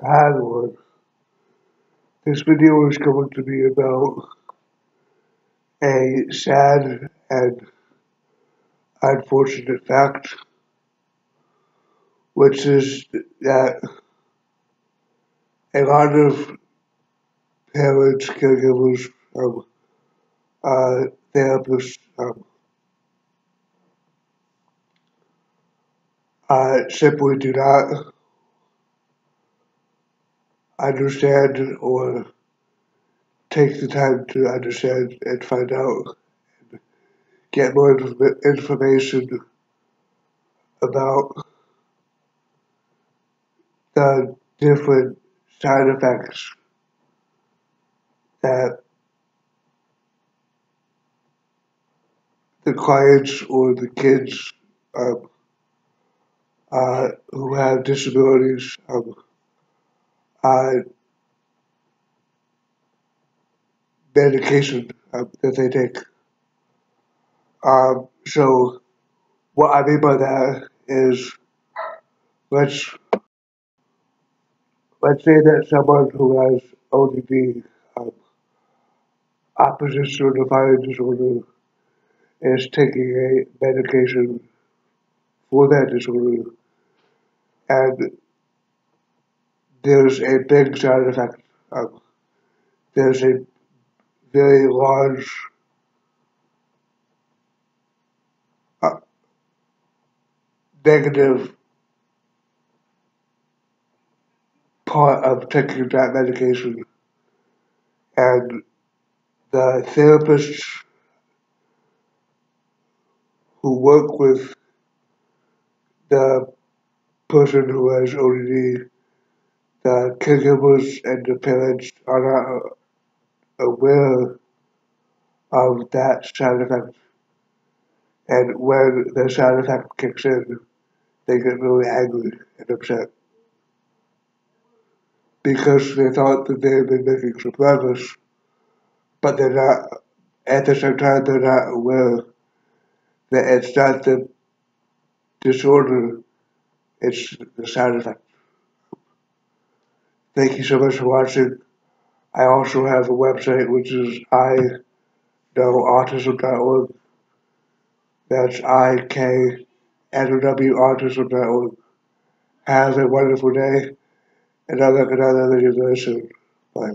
Hi everyone. This video is going to be about a sad and unfortunate fact, which is that a lot of parents, caregivers, um, uh, therapists, um, uh, simply do not understand or take the time to understand and find out and get more information about the different side effects that the clients or the kids um, uh, who have disabilities um, uh, medication uh, that they take. Um, so what I mean by that is let's let's say that someone who has ODD, um, oppositional defiant disorder, is taking a medication for that disorder, and there's a big side effect. Um, there's a very large uh, negative part of taking that medication. And the therapists who work with the person who has ODD, the caregivers and the parents are not uh, aware of that side effect. And when the side effect kicks in, they get really angry and upset. Because they thought that they had been making some progress, but they're not, at the same time, they're not aware that it's not the disorder, it's the side effect. Thank you so much for watching. I also have a website which is I knowautism.org. That's I K N O W autism.org. Have a wonderful day, and I'll another video very soon. Bye.